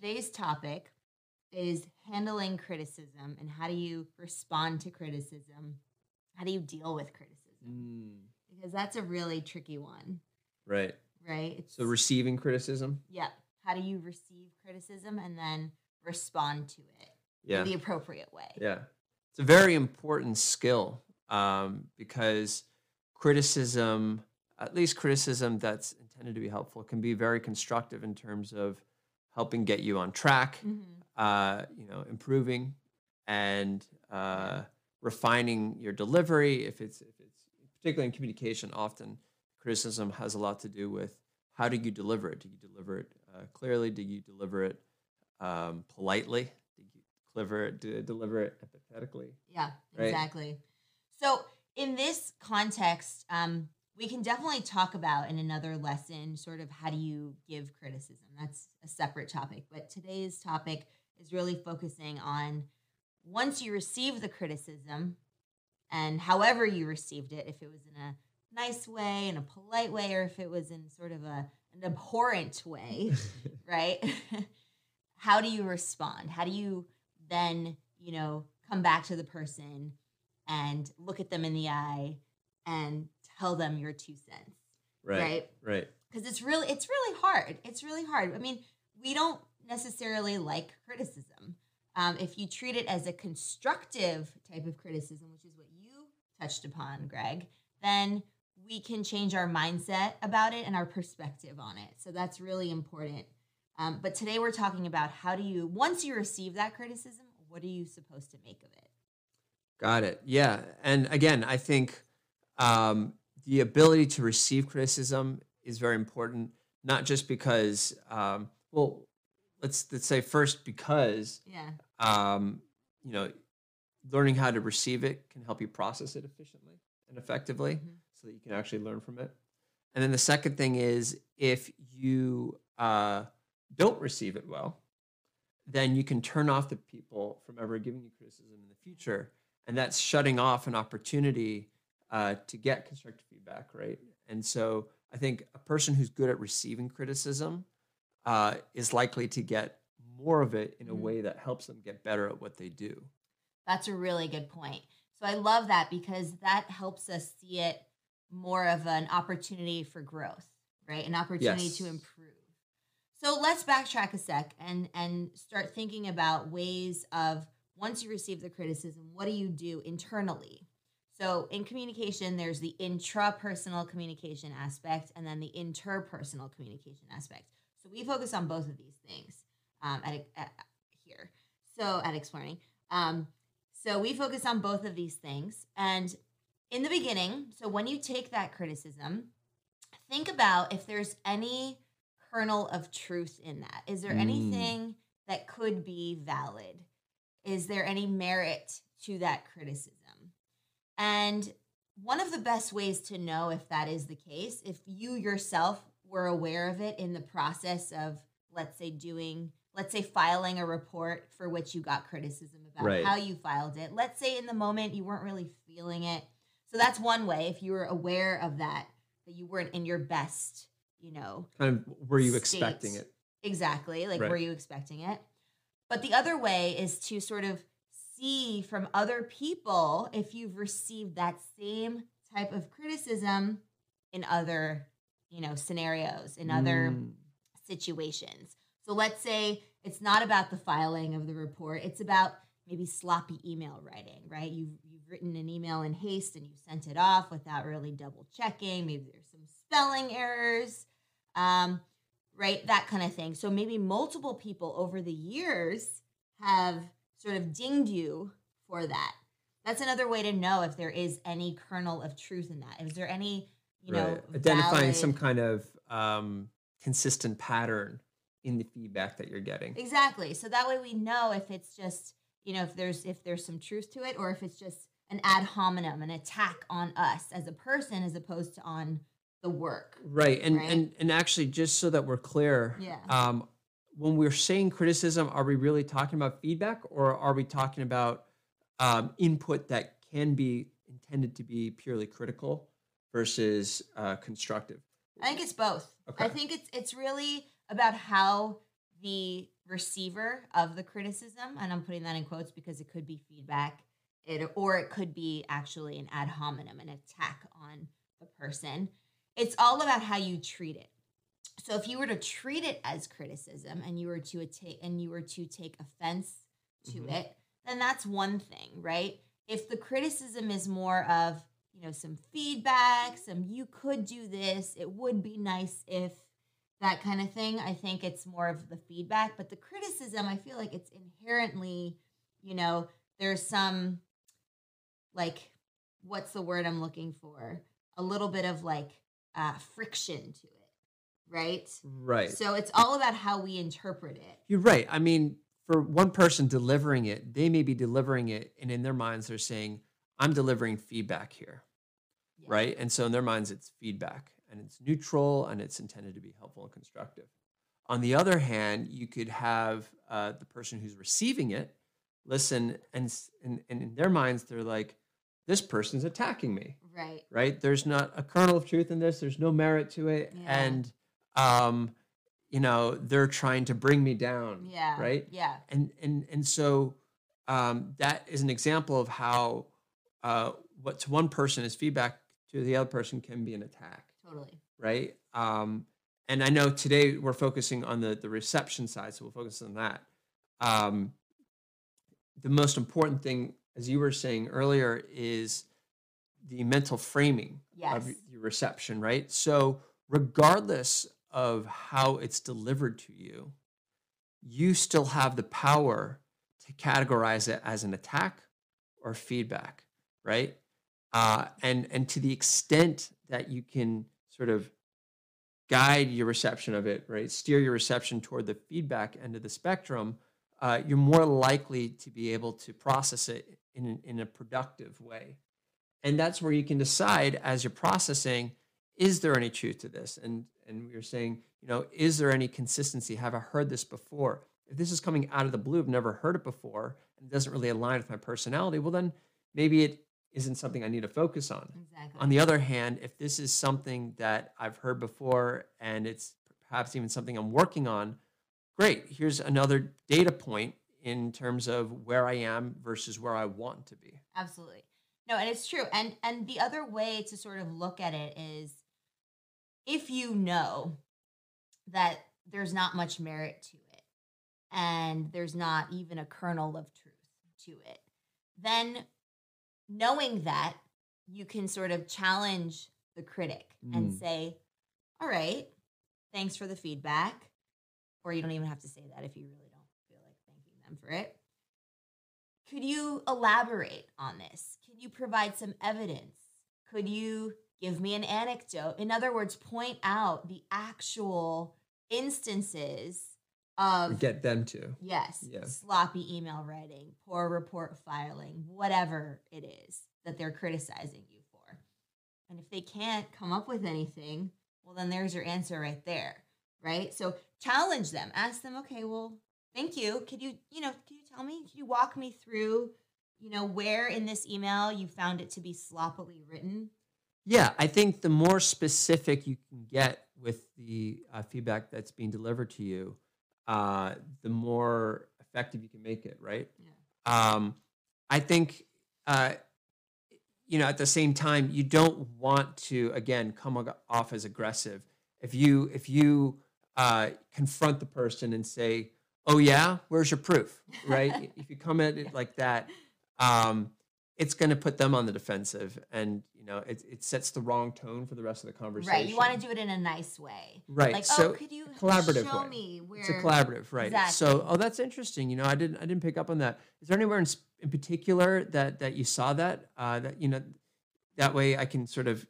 today's topic is handling criticism and how do you respond to criticism? How do you deal with criticism? Mm, Because that's a really tricky one, right. right? It's, So receiving criticism. yeah. How do you receive criticism and then respond to it Yeah. in the appropriate way? Yeah. It's a very important skill um, because criticism, at least criticism that's intended to be helpful, can be very constructive in terms of helping get you on track, Mhm. uh, you know, improving and uh, refining your delivery. If it's, if it's particularly in communication, often criticism has a lot to do with how do you deliver it? Do you deliver it uh, clearly? Do you deliver it um, politely? Do you deliver it, do, deliver it empathetically? Yeah, Right. exactly. So in this context, um, we can definitely talk about in another lesson sort of how do you give criticism. That's a separate topic. But today's topic is really focusing on once you receive the criticism and however you received it, if it was in a nice way, in a polite way, or if it was in sort of a an abhorrent way, right? How do you respond? How do you then, you know, come back to the person and look at them in the eye and tell them your two cents, Right. right? Right. Because it's really it's really hard. It's really hard. I mean, we don't necessarily like criticism. Um, if you treat it as a constructive type of criticism, which is what you touched upon, Greg, then we can change our mindset about it and our perspective on it. So that's really important. Um, but today we're talking about how do you, once you receive that criticism, what are you supposed to make of it? Got it. Yeah. And again, I think um, the ability to receive criticism is very important, not just because, um, well, let's let's say first because Yeah. um, you know, learning how to receive it can help you process it efficiently and effectively Mhm. so that you can actually learn from it. And then the second thing is if you uh, don't receive it well, then you can turn off the people from ever giving you criticism in the future. And that's shutting off an opportunity uh, to get constructive feedback, right? And so I think a person who's good at receiving criticism uh, is likely to get more of it in a Mhm. way that helps them get better at what they do. That's a really good point. So I love that because that helps us see it more of an opportunity for growth, right? An opportunity to improve. So let's backtrack a sec and and start thinking about ways of once you receive the criticism, what do you do internally? So in communication, there's the intrapersonal communication aspect and then the interpersonal communication aspect. So we focus on both of these things um, at, at here. So at Exploring. Um, so we focus on both of these things. And in the beginning, so when you take that criticism, think about if there's any kernel of truth in that. Is there Mm. anything that could be valid? Is there any merit to that criticism? And one of the best ways to know if that is the case, if you yourself were aware of it in the process of, let's say, doing, let's say, filing a report for which you got criticism about Right. how you filed it. Let's say in the moment you weren't really feeling it. So that's one way if you were aware of that, that you weren't in your best, you know, Kind of were you expecting it? Exactly. Like, Right. were you expecting it? But the other way is to sort of see from other people if you've received that same type of criticism in other, you know, scenarios, in other Mm, situations. So let's say it's not about the filing of the report, it's about maybe sloppy email writing, right? You've, you've written an email in haste and you sent it off without really double checking. Maybe there's some spelling errors, um, right? That kind of thing. So maybe multiple people over the years have sort of dinged you for that. That's another way to know if there is any kernel of truth in that. Is there any, you know, identifying valid- some kind of um, consistent pattern in the feedback that you're getting. Exactly. So that way we know if it's just, you know, if there's if there's some truth to it or if it's just an ad hominem, an attack on us as a person as opposed to on the work. Right. And Right? and and actually just so that we're clear, Yeah. um, when we're saying criticism, are we really talking about feedback or are we talking about um, input that can be intended to be purely critical versus uh, constructive? I think it's both. I think it's it's really about how the receiver of the criticism, and I'm putting that in quotes because it could be feedback, it or it could be actually an ad hominem, an attack on the person. It's all about how you treat it. So if you were to treat it as criticism and you were to take and you were to take offense to Mhm. it, then that's one thing, right? If the criticism is more of, you know, some feedback, some you could do this, it would be nice if that kind of thing, I think it's more of the feedback, but the criticism, I feel like it's inherently, you know, there's some like what's the word I'm looking for? A little bit of like uh friction to it, right? Right. So it's all about how we interpret it. You're right. I mean, for one person delivering it, they may be delivering it, and in their minds, they're saying, I'm delivering feedback here. Yeah. Right. And so in their minds, it's feedback and it's neutral and it's intended to be helpful and constructive. On the other hand, you could have uh, the person who's receiving it listen, and, and, and in their minds, they're like, this person's attacking me. Right. right? There's not a kernel of truth in this. There's no merit to it, Yeah. and um, you know they're trying to bring me down, Yeah. right? Yeah. And and and so um, that is an example of how uh, what to one person is feedback to the other person can be an attack, Totally. right? Um, and I know today we're focusing on the the reception side, so we'll focus on that. Um, the most important thing, as you were saying earlier, is the mental framing of your reception, right? So, regardless of how it's delivered to you, you still have the power to categorize it as an attack or feedback, right? Uh, and and to the extent that you can sort of guide your reception of it, right, steer your reception toward the feedback end of the spectrum, uh, you're more likely to be able to process it in in a productive way. And that's where you can decide as you're processing, is there any truth to this? And and we are saying, you know, is there any consistency? Have I heard this before? If this is coming out of the blue, I've never heard it before, and it doesn't really align with my personality, well, then maybe it isn't something I need to focus on. Exactly. On the other hand, if this is something that I've heard before and it's perhaps even something I'm working on, great. Here's another data point in terms of where I am versus where I want to be. Absolutely. No, and it's true. And and the other way to sort of look at it is if you know that there's not much merit to it and there's not even a kernel of truth to it, then knowing that you can sort of challenge the critic and Mm. say, "All right, thanks for the feedback." Or you don't even have to say that if you really don't feel like thanking them for it could you elaborate on this? Could you provide some evidence? Could you give me an anecdote? In other words, point out the actual instances of Get them to. yes, Yeah. sloppy email writing, poor report filing, whatever it is that they're criticizing you for. And if they can't come up with anything, well then there's your answer right there, right? So challenge them. Ask them, "Okay, well, thank you. Could you, you know, could you tell me, could you walk me through, you know, where in this email you found it to be sloppily written?" Yeah, I think the more specific you can get with the uh, feedback that's being delivered to you, uh, the more effective you can make it, right? Yeah. Um, I think, uh, you know, at the same time, you don't want to again come off as aggressive. If you if you uh, confront the person and say, "Oh yeah, where's your proof?" Right? if you come at it like that, um, it's going to put them on the defensive, and know, it it sets the wrong tone for the rest of the conversation. Right. You want to do it in a nice way. right. Like, so "Oh, could you collaborative show way. me where it's a collaborative, right? So, oh, that's interesting. You know, I didn't, I didn't pick up on that. Is there anywhere in, in particular that that you saw that? Uh, that you know, that way I can sort of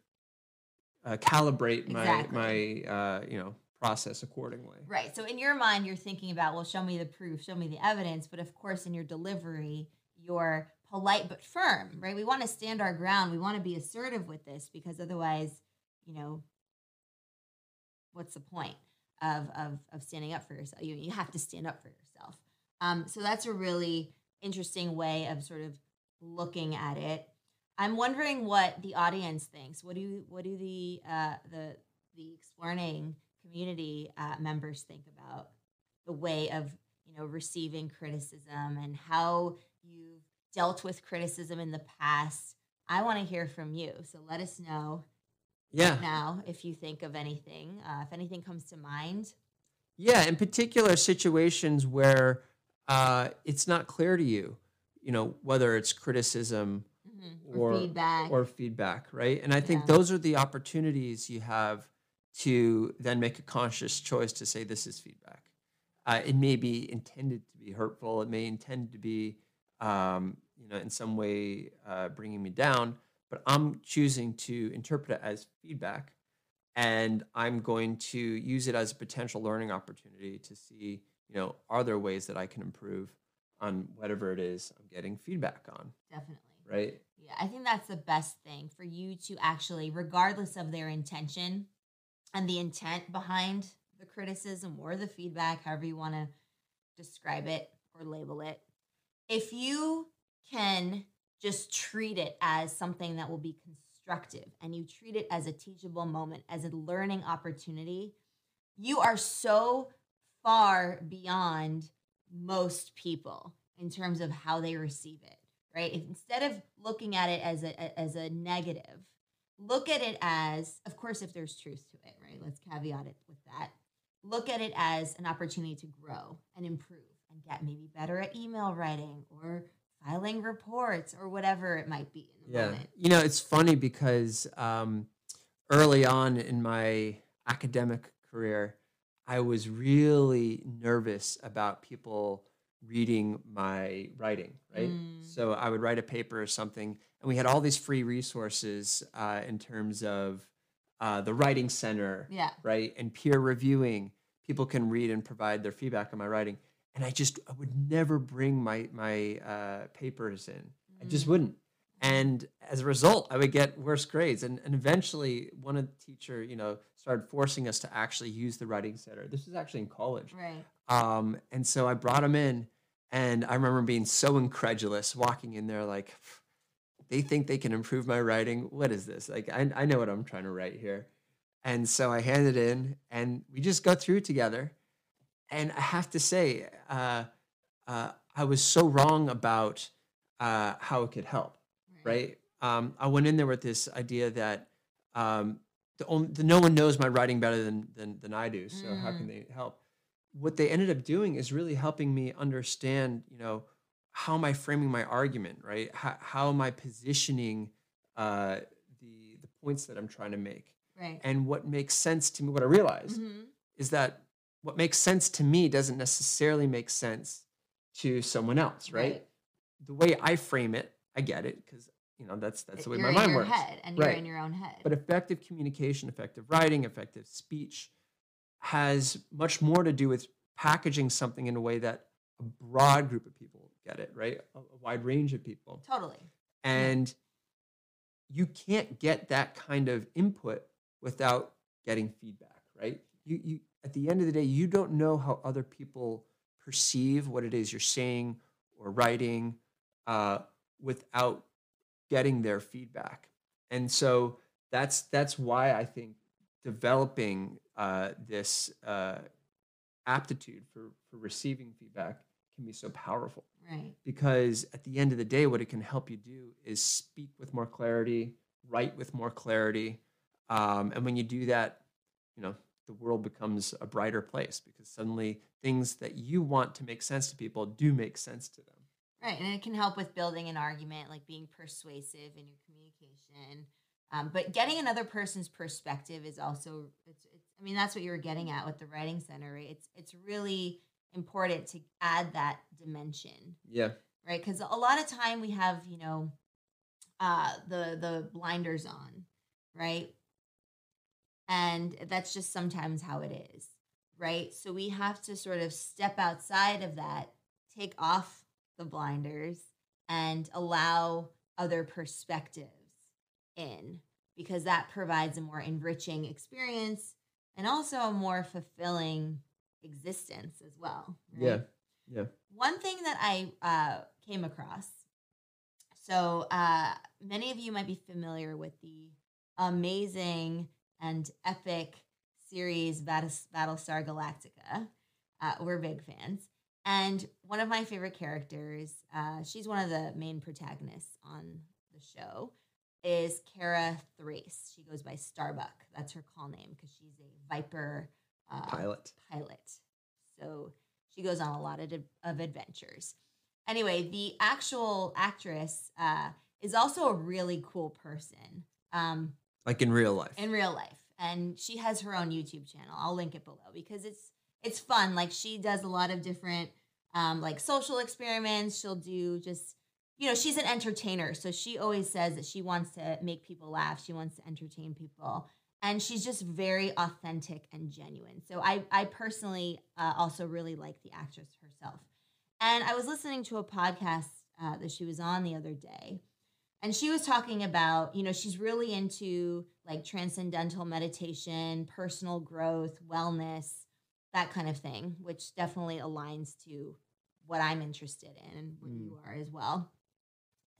uh, calibrate my Exactly. my uh, you know process accordingly. Right. So in your mind, you're thinking about, well, show me the proof, show me the evidence. But of course, in your delivery, you're polite but firm, right? We want to stand our ground. We want to be assertive with this because otherwise, you know, what's the point of of of standing up for yourself? You you have to stand up for yourself. Um, so that's a really interesting way of sort of looking at it. I'm wondering what the audience thinks. What do what do the uh, the the exploring community uh, members think about the way of you know, receiving criticism and how you've dealt with criticism in the past. I want to hear from you. So let us know Yeah. now if you think of anything, uh, if anything comes to mind. Yeah, in particular situations where uh, it's not clear to you, you know, whether it's criticism Mhm. Or, or feedback. or feedback, right? And I think Yeah. those are the opportunities you have to then make a conscious choice to say this is feedback. Uh, it may be intended to be hurtful. It may intend to be, um, you know, in some way uh, bringing me down. But I'm choosing to interpret it as feedback, and I'm going to use it as a potential learning opportunity to see, you know, are there ways that I can improve on whatever it is I'm getting feedback on, Definitely. right? Yeah, I think that's the best thing for you to actually, regardless of their intention and the intent behind the criticism or the feedback, however you want to describe it or label it, if you can just treat it as something that will be constructive and you treat it as a teachable moment, as a learning opportunity, you are so far beyond most people in terms of how they receive it right? If, instead of looking at it as a as a negative look at it as of course if there's truth to it right? Let's caveat it with that. Look at it as an opportunity to grow and improve and get maybe better at email writing or filing reports or whatever it might be in the Yeah. moment You know, it's funny because um, early on in my academic career, I was really nervous about people reading my writing, right? Mm. So I would write a paper or something, and we had all these free resources uh, in terms of uh, the Writing Center, yeah right? And peer reviewing. People can read and provide their feedback on my writing. And I just, I would never bring my, my uh, papers in. I just Mm. wouldn't. And as a result, I would get worse grades. And, and eventually, one of the teacher, you know, started forcing us to actually use the writing center. This was actually in college. right Um, and so I brought him in, and I remember being so incredulous, walking in there like, they think they can improve my writing. What is this? Like, I, I know what I'm trying to write here. And so I handed in, and we just go through together. And I have to say, uh, uh, I was so wrong about uh, how it could help right? Um, I went in there with this idea that um, the, only, the no one knows my writing better than than, than I do. So how can they help? What they ended up doing is really helping me understand, you know, how am I framing my argument, right? How, how am I positioning uh, the the points that I'm trying to make? right And what makes sense to me, what I realized Mhm. is that what makes sense to me doesn't necessarily make sense to someone else, right? Right. The way I frame it, I get it because you know that's that's the way you're my in mind your works. head and you're in your own head But effective communication, effective writing, effective speech has much more to do with packaging something in a way that a broad group of people get it, right? A, a wide range of people. totally And you can't get that kind of input without getting feedback, right? You, you at the end of the day, you don't know how other people perceive what it is you're saying or writing uh, without getting their feedback. And so that's that's why I think developing uh, this uh, aptitude for for receiving feedback can be so powerful right because at the end of the day what it can help you do is speak with more clarity write with more clarity um, and when you do that you know the world becomes a brighter place because suddenly things that you want to make sense to people do make sense to them Right, and it can help with building an argument, like being persuasive in your communication. Um, but getting another person's perspective is also, it's, it's, I mean, that's what you were getting at with the writing center, right? It's it's really important to add that dimension, yeah right? Because a lot of time we have, you know, uh, the the blinders on, right? And that's just sometimes how it is, right? So we have to sort of step outside of that, take off the blinders, and allow other perspectives in because that provides a more enriching experience and also a more fulfilling existence as well. right? yeah yeah One thing that I uh, came across. So uh, many of you might be familiar with the amazing and epic series Battlestar Galactica. Uh, we're big fans, And one of my favorite characters, uh, she's one of the main protagonists on the show, is Kara Thrace. She goes by Starbuck. That's her call name because she's a Viper uh, Pilot. pilot. So she goes on a lot of, of adventures. Anyway, the actual actress uh, is also a really cool person um, Like in real life. in real life, and she has her own YouTube channel. I'll link it below because it's it's fun. Like she does a lot of different um, like social experiments. She'll do just you know she's an entertainer, so she always says that she wants to make people laugh. She wants to entertain people and she's just very authentic and genuine. So I, I personally uh, also really like the actress herself. And I was listening to a podcast uh, that she was on the other day, and she was talking about, you know, she's really into like transcendental meditation, personal growth, wellness, that kind of thing, which definitely aligns to what I'm interested in and what Mm. you are as well.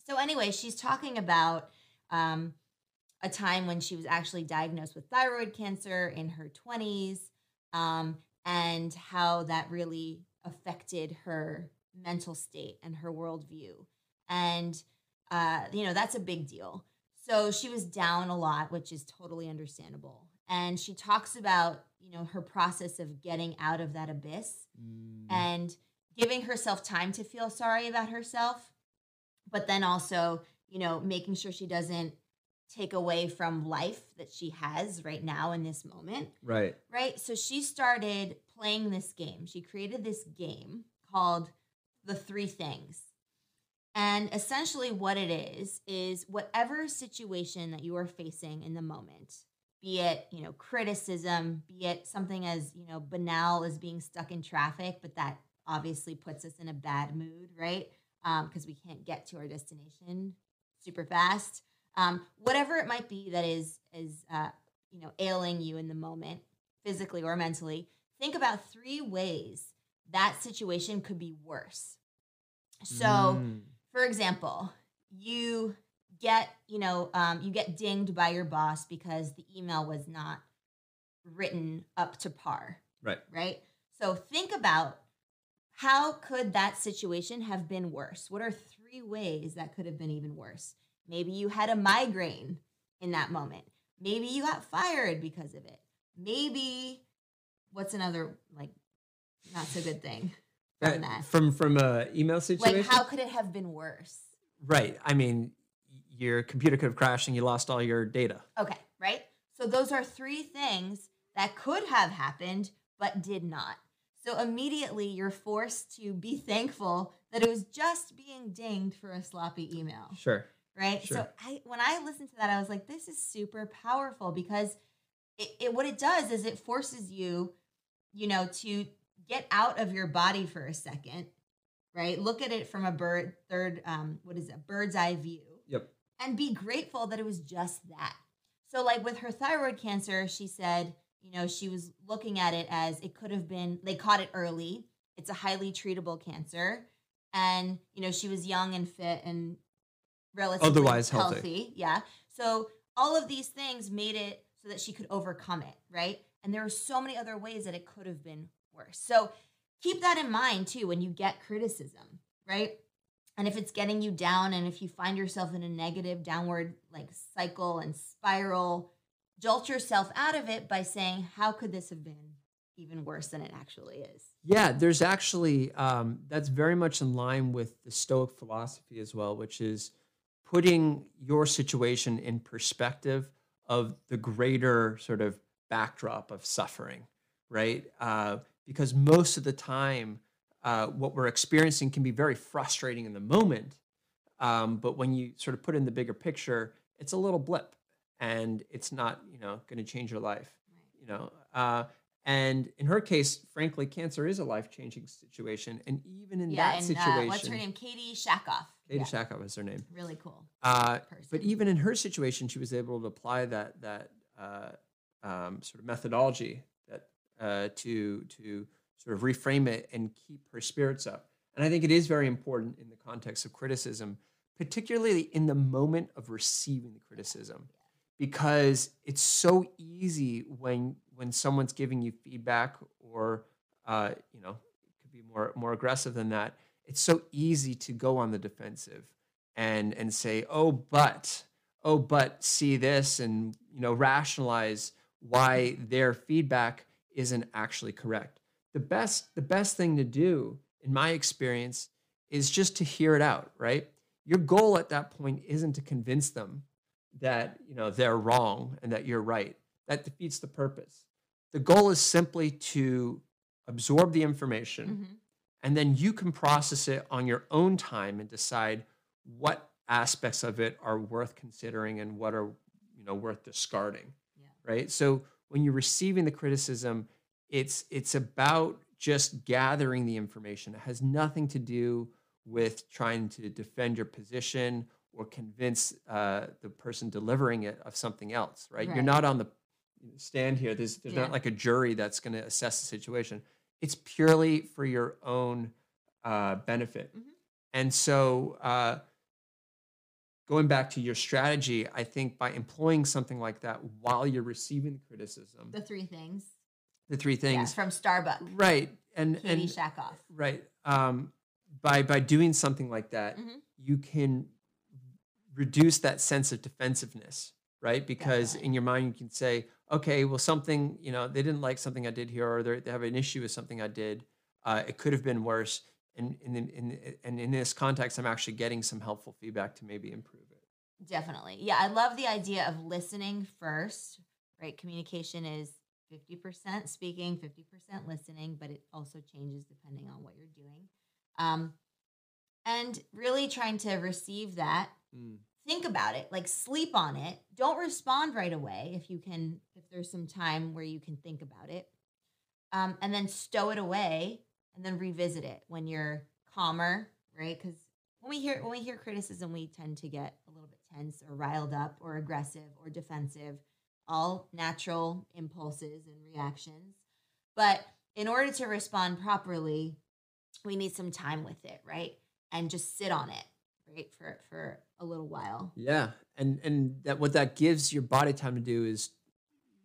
So anyway, she's talking about um, a time when she was actually diagnosed with thyroid cancer in her 20s um, and how that really affected her mental state and her worldview. And, uh, you know, that's a big deal. So she was down a lot, which is totally understandable. And she talks about, you know, her process of getting out of that abyss Mm. and giving herself time to feel sorry about herself, but then also, you know, making sure she doesn't take away from life that she has right now in this moment, right. right? So she started playing this game. She created this game called The Three Things. And essentially, what it is, is whatever situation that you are facing in the moment, be it, you know, criticism, be it something as, you know, banal as being stuck in traffic, but that obviously puts us in a bad mood, right? Because we can't get to our destination super fast. Um, whatever it might be that is, is uh, you know, ailing you in the moment, physically or mentally, think about three ways that situation could be worse. So, Mm. For example, you get, you know, um, you get dinged by your boss because the email was not written up to par, right. right? So think about how could that situation have been worse? What are three ways that could have been even worse? Maybe you had a migraine in that moment. Maybe you got fired because of it. Maybe what's another like not so good thing from Uh, that? From from a email situation. Like how could it have been worse? Right. I mean, your computer could have crashed and you lost all your data. Okay, right? So those are three things that could have happened but did not. So immediately you're forced to be thankful that it was just being dinged for a sloppy email, Sure. right? So Sure. I when I listened to that I was like this is super powerful because it, it what it does is it forces you you know to get out of your body for a second, right? Look at it from a bird third um what is it? bird's eye view Yep. and be grateful that it was just that. So, like with her thyroid cancer, she said, you know, she was looking at it as it could have been, they caught it early. It's a highly treatable cancer. And, you know, she was young and fit and relatively Otherwise healthy. Yeah. So, all of these things made it so that she could overcome it, right? And there were so many other ways that it could have been worse. So, keep that in mind too when you get criticism, right? and if it's getting you down and if you find yourself in a negative downward like cycle and spiral jolt yourself out of it by saying how could this have been even worse than it actually is Yeah, there's actually um, that's very much in line with the Stoic philosophy as well, which is putting your situation in perspective of the greater sort of backdrop of suffering, right? Uh, because most of the time, uh, what we're experiencing can be very frustrating in the moment, um, but when you sort of put in the bigger picture, it's a little blip, and it's not you know going to change your life, you know. Uh, and in her case, frankly, cancer is a life changing situation. And even in yeah that and situation, uh, what's her name Katee Sackhoff Katee yeah, Sackhoff is her name. really cool Uh, but even in her situation, she was able to apply that that uh, um, sort of methodology uh, to to sort of reframe it and keep her spirits up. And I think it is very important in the context of criticism, particularly in the moment of receiving the criticism, because it's so easy when when someone's giving you feedback or uh, you know it could be more more aggressive than that, it's so easy to go on the defensive and and say, "Oh, but oh, but see this," and you know, rationalize why their feedback isn't actually correct. The best the best thing to do, in my experience, is just to hear it out. Right. Your goal at that point isn't to convince them that you know they're wrong and that you're right. That defeats the purpose. The goal is simply to absorb the information Mhm. and then you can process it on your own time and decide what aspects of it are worth considering and what are you know worth discarding Yeah. right so when you're receiving the criticism it's it's about just gathering the information it has nothing to do with trying to defend your position or convince uh, the person delivering it of something else right, you're not on the stand here there's there's Yeah. not like a jury that's going to assess the situation it's purely for your own uh, benefit. Mhm. And so, uh, going back to your strategy, I think by employing something like that while you're receiving the criticism, The three things. the three Yeah, things, from Starbucks. right? And Katee and Sackhoff. right, um, by by doing something like that, Mhm. you can reduce that sense of defensiveness, right? Because Definitely. in your mind, you can say, okay, well, something, you know, they didn't like something I did here, or they have an issue with something I did. Uh, it could have been worse. And, in, in, and in this context, I'm actually getting some helpful feedback to maybe improve it. Definitely. Yeah, I love the idea of listening first, right? Communication is 50% speaking, 50% listening, but it also changes depending on what you're doing. Um, and really trying to receive that, think about it, like sleep on it. Don't respond right away if you can, if there's some time where you can think about it. Um, and then stow it away and then revisit it when you're calmer, right? Because when we hear when we hear criticism, we tend to get a little bit tense or riled up or aggressive or defensive, all natural impulses and reactions. But in order to respond properly, we need some time with it, right? And just sit on it, right, for for a little while. Yeah. And, and that what that gives your body time to do is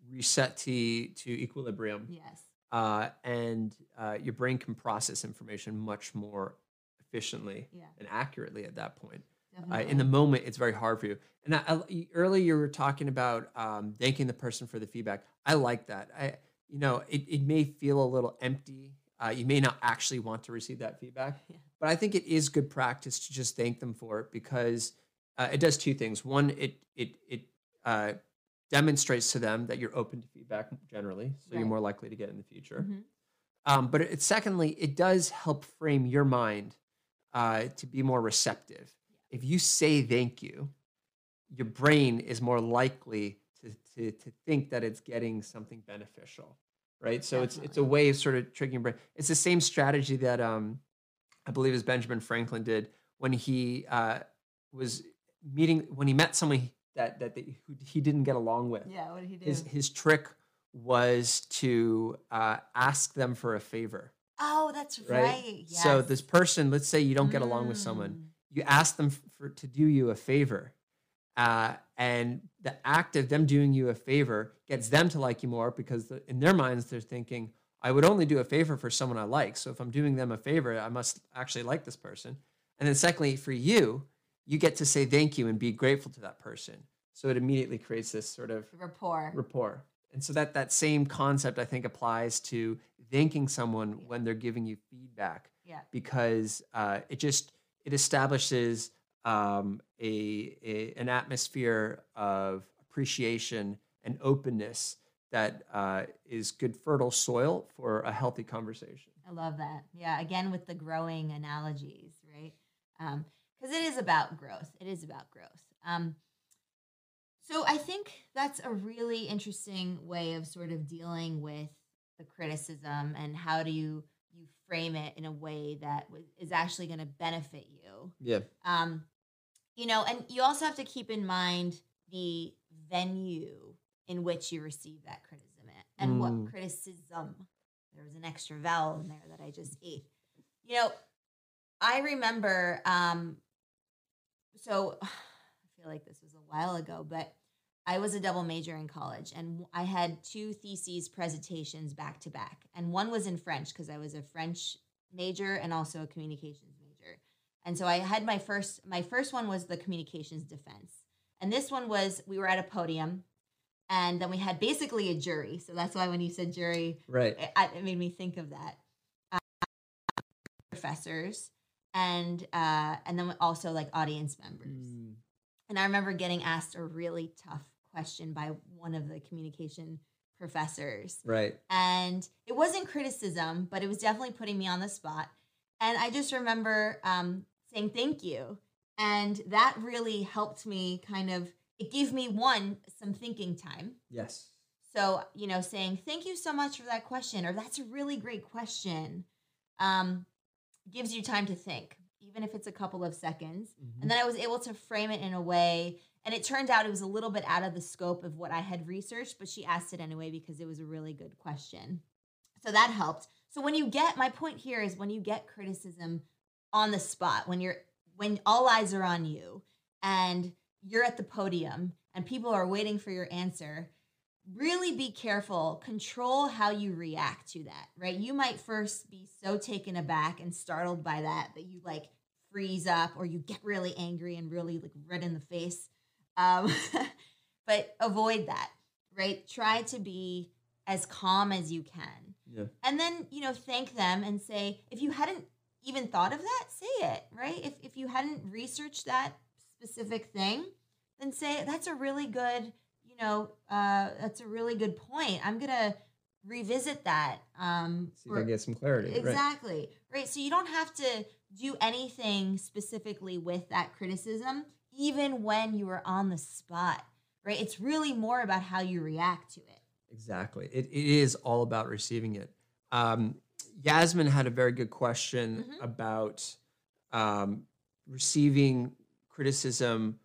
reset to, to equilibrium. Yes. Uh, and uh, your brain can process information much more efficiently Yeah. and accurately at that point. Uh, in the moment, it's very hard for you. And I, I, earlier, you were talking about um, thanking the person for the feedback. I like that. I, you know, it, it may feel a little empty. Uh, you may not actually want to receive that feedback, Yeah. but I think it is good practice to just thank them for it because uh, it does two things. One, it it it uh, demonstrates to them that you're open to feedback generally, so you're more likely to get in the future. Mhm. Um, but it, secondly, it does help frame your mind uh, to be more receptive. If you say thank you, your brain is more likely to, to, to think that it's getting something beneficial, right? So it's it's a way of sort of tricking your brain. It's the same strategy that um, I believe is Benjamin Franklin did when he uh, was meeting when he met someone that that, who he didn't get along with Yeah. What did he do? his his trick was to uh, ask them for a favor, oh, that's right? right. So this person, let's say you don't get along with someone, Mm. you ask them for to do you a favor, uh, and the act of them doing you a favor gets them to like you more because the, in their minds they're thinking, I would only do a favor for someone I like. So if I'm doing them a favor, I must actually like this person. And then secondly, for you, you get to say thank you and be grateful to that person. So it immediately creates this sort of rapport. rapport. And so that that same concept I think applies to thanking someone when they're giving you feedback yeah. because uh, it just it establishes um, a, a an atmosphere of appreciation and openness that uh, is good fertile soil for a healthy conversation. I love that. Yeah, again with the growing analogies, right? Because it is about growth. It is about growth. Um, so I think that's a really interesting way of sort of dealing with the criticism and how do you you frame it in a way that is actually going to benefit you. Yeah. Um, you know, and you also have to keep in mind the venue in which you receive that criticism and Mm. what criticism. There was an extra vowel in there that I just ate. You know, I remember. Um, so I feel like this was a while ago, but I was a double major in college, and I had two theses presentations back to back, and one was in French because I was a French major and also a communications major. And so I had my first my first one was the communications defense. And this one was we were at a podium and then we had basically a jury. So that's why when you said jury, Right. it, it made me think of that. Uh, professors and uh, and then also like audience members. Mm, And I remember getting asked a really tough question by one of the communication professors. right. And it wasn't criticism, but it was definitely putting me on the spot. And I just remember um, saying thank you. And that really helped me kind of, it gave me one, some thinking time. Yes. So, you know, saying thank you so much for that question, or that's a really great question, um, gives you time to think, even if it's a couple of seconds. Mhm. And then I was able to frame it in a way, and it turned out it was a little bit out of the scope of what I had researched, but she asked it anyway because it was a really good question. So that helped. So when you get, my point here is when you get criticism on the spot, when you're, when all eyes are on you and you're at the podium and people are waiting for your answer, really be careful control how you react to that right? You might first be so taken aback and startled by that that you like freeze up or you get really angry and really like red in the face um, but avoid that right? Try to be as calm as you can. Yeah. and then you know thank them and say if you hadn't even thought of that say it right? If, if you hadn't researched that specific thing then say that's a really good you know uh, that's a really good point i'm gonna revisit that um See if I or- get some clarity. Exactly right so you don't have to do anything specifically with that criticism even when you are on the spot right it's really more about how you react to it Exactly. It, it is all about receiving it. Um, Yasmin had a very good question Mhm. about um, receiving criticism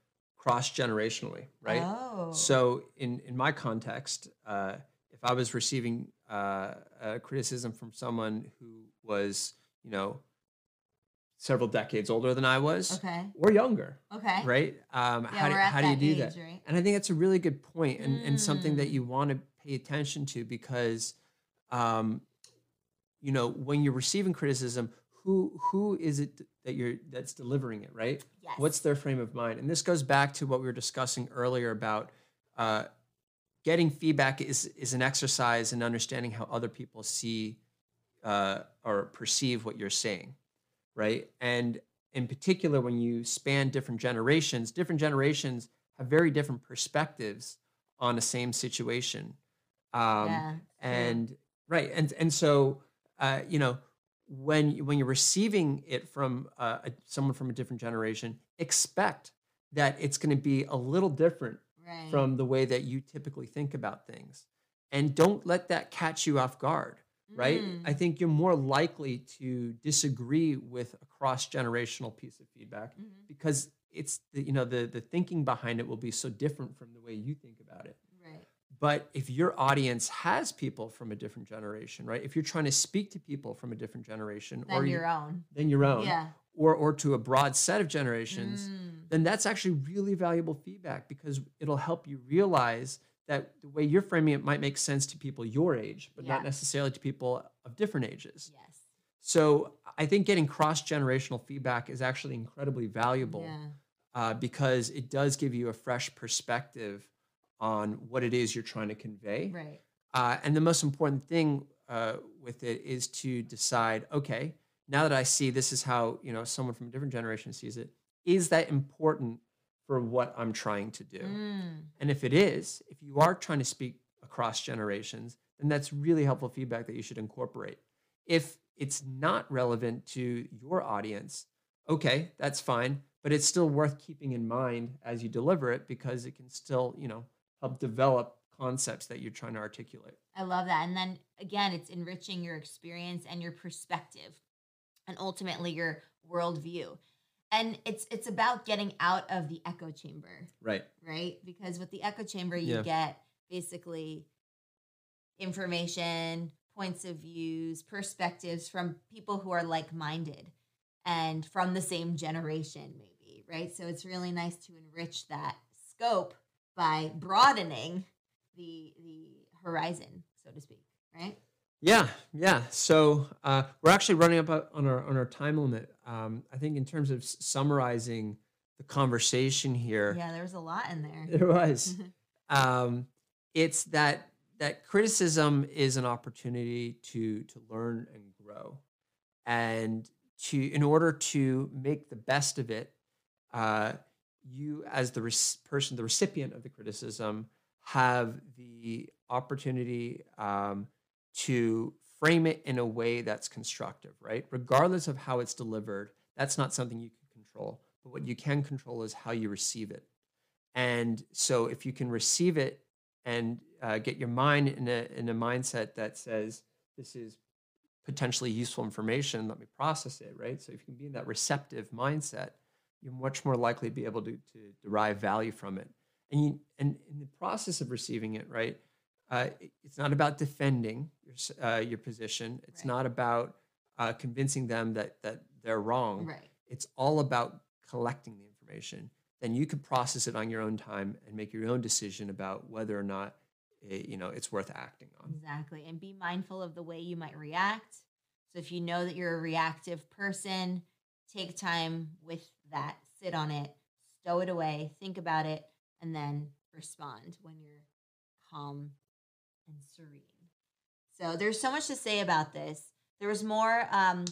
cross generationally, right? oh So, in, in my context, uh, if I was receiving uh, uh, criticism from someone who was, you know, several decades older than I was okay or younger, okay right? Um, yeah how do, how do you do age, that? right And I think that's a really good point and, and something that Mm. you want to pay attention to because, um, you know, when you're receiving criticism, who who is it that you're that's delivering it, right? yes What's their frame of mind? And this goes back to what we were discussing earlier about uh, getting feedback is is an exercise in understanding how other people see uh, or perceive what you're saying, right? And in particular, when you span different generations, different generations have very different perspectives on the same situation. Um, yeah and right and and so uh, you know when you- when you're receiving it from uh, a, someone from a different generation expect that it's going to be a little different right from the way that you typically think about things and don't let that catch you off guard right Mm. i think you're more likely to disagree with a cross generational piece of feedback Mhm. because it's the, you know the the thinking behind it will be so different from the way you think about it but if your audience has people from a different generation, right? If you're trying to speak to people from a different generation then or you- your own than your own, yeah or or to a broad set of generations, Mm. then that's actually really valuable feedback because it'll help you realize that the way you're framing it might make sense to people your age, but Yeah. not necessarily to people of different ages. yes So I think getting cross generational feedback is actually incredibly valuable yeah uh, because it does give you a fresh perspective on what it is you're trying to convey. right Uh, and the most important thing uh, with it is to decide, okay, now that I see this is how you know someone from a different generation sees it, is that important for what I'm trying to do? Mm. And if it is, if you are trying to speak across generations, then that's really helpful feedback that you should incorporate. If it's not relevant to your audience, okay, that's fine, but it's still worth keeping in mind as you deliver it because it can still, you know, help develop concepts that you're trying to articulate. I love that. And then again, it's enriching your experience and your perspective and ultimately your worldview. And it's it's about getting out of the echo chamber, Right. right? Because with the echo chamber, you Yeah. get basically information, points of views, perspectives from people who are like-minded and from the same generation, maybe, right? So it's really nice to enrich that scope by broadening the the horizon, so to speak, right? Yeah, yeah. So uh, we're actually running up on our on our time limit. Um, I think in terms of s- summarizing the conversation here, Yeah, there was a lot in there. there was. um, it's that that criticism is an opportunity to to learn and grow, and to in order to make the best of it, uh, you as the person, the recipient of the criticism, have the opportunity um, to frame it in a way that's constructive, right? Regardless of how it's delivered, that's not something you can control. But what you can control is how you receive it. And so if you can receive it and uh, get your mind in a, in a mindset that says, this is potentially useful information, let me process it, right? So if you can be in that receptive mindset, you're much more likely to be able to, to derive value from it. And, you, and in the process of receiving it, right, uh, it's not about defending your, uh, your position. It's Right. not about uh, convincing them that, that they're wrong Right. it's all about collecting the information then you could process it on your own time and make your own decision about whether or not it, you know it's worth acting on Exactly. And be mindful of the way you might react. So if you know that you're a reactive person, take time with that, sit on it, stow it away, think about it, and then respond when you're calm and serene. So there's so much to say about this. There was more um,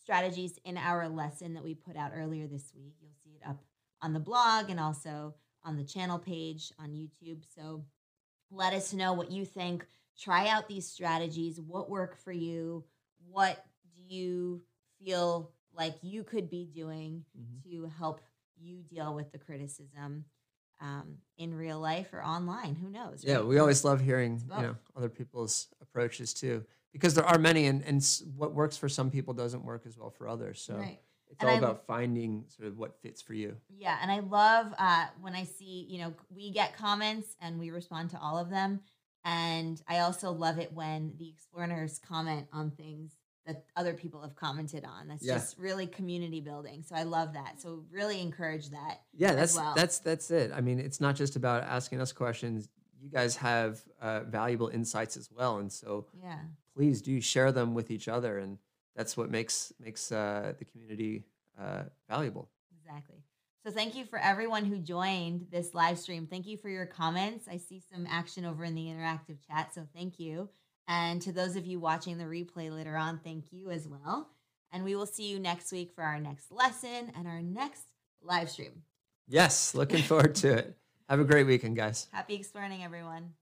strategies in our lesson that we put out earlier this week. You'll see it up on the blog and also on the channel page on YouTube. So let us know what you think. Try out these strategies. What work for you? What do you feel like you could be doing Mhm. to help you deal with the criticism um, in real life or online? Who knows? yeah right? we always love hearing you know other people's approaches too because there are many and, and what works for some people doesn't work as well for others so Right. it's And all I- about finding sort of what fits for you Yeah, and I love uh, when I see, you know, we get comments and we respond to all of them. And I also love it when the explorers comment on things that other people have commented on. That's Yeah. just really community building. So I love that. So really encourage that. yeah as that's well. that's that's it i mean it's not just about asking us questions you guys have uh, valuable insights as well and so Yeah. please do share them with each other and that's what makes makes uh, the community uh, valuable Exactly. So thank you for everyone who joined this live stream. Thank you for your comments. I see some action over in the interactive chat, so thank you. And to those of you watching the replay later on, thank you as well. And we will see you next week for our next lesson and our next live stream. yes looking forward to it have a great weekend guys Happy exploring, everyone.